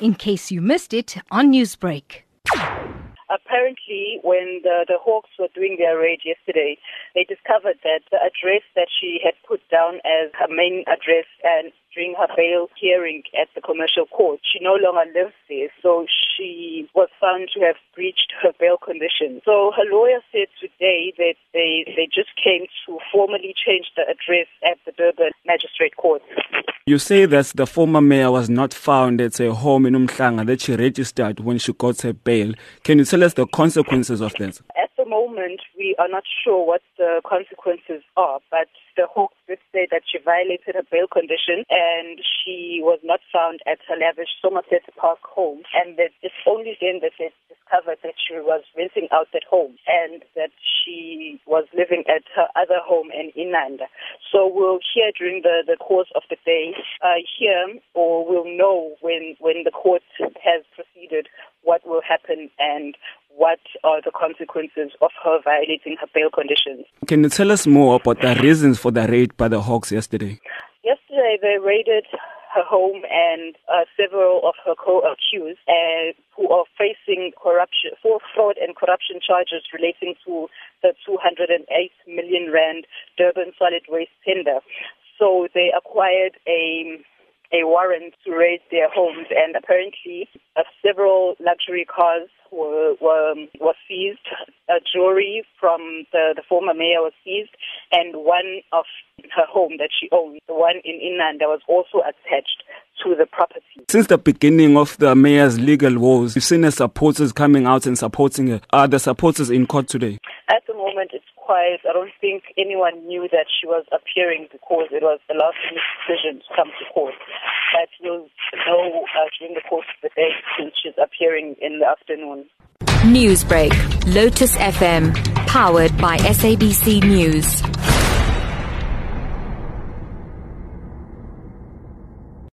in case you missed it on Newsbreak. Apparently, when the, the Hawks were doing their raid yesterday, they discovered that the address that she had put down as her main address and during her bail hearing at the commercial court, she no longer lives there. So she was found to have breached her bail conditions. So her lawyer said today that they, they just came to formally change the address at the Durban Magistrate Court. You say that the former mayor was not found at a home in Umhlanga that she registered when she got her bail. Can you tell us the consequences of that? At the moment, we are not sure what the consequences are, but the Hawks did say that she violated her bail condition and she was not found at her lavish Somerset Park home. And that it's only then that they discovered that she was renting out that home and that she was living at her other home in Inanda. So we'll hear during the, the course of the day uh, here or we'll know when, when the court has proceeded what will happen and what are the consequences of her violating her bail conditions. Can you tell us more about the reasons for the raid by the Hawks yesterday? Yesterday, they raided her home and uh, several of her co-accused uh, who are facing corruption, for fraud and corruption charges relating to the 208 million rand Durban solid waste tender. So they acquired a a warrant to raid their homes, and apparently uh, several luxury cars were, were, were seized. A jewelry from the, the former mayor was seized, and one of her home that she owned, the one in Inanda, was also attached to the property. Since the beginning of the mayor's legal woes, we've seen her supporters coming out and supporting her. Are the supporters in court today? At I don't think anyone knew that she was appearing because it was the last decision to come to court. But you'll know uh, during the course of the day since she's appearing in the afternoon. Newsbreak, Lotus FM, powered by SABC News.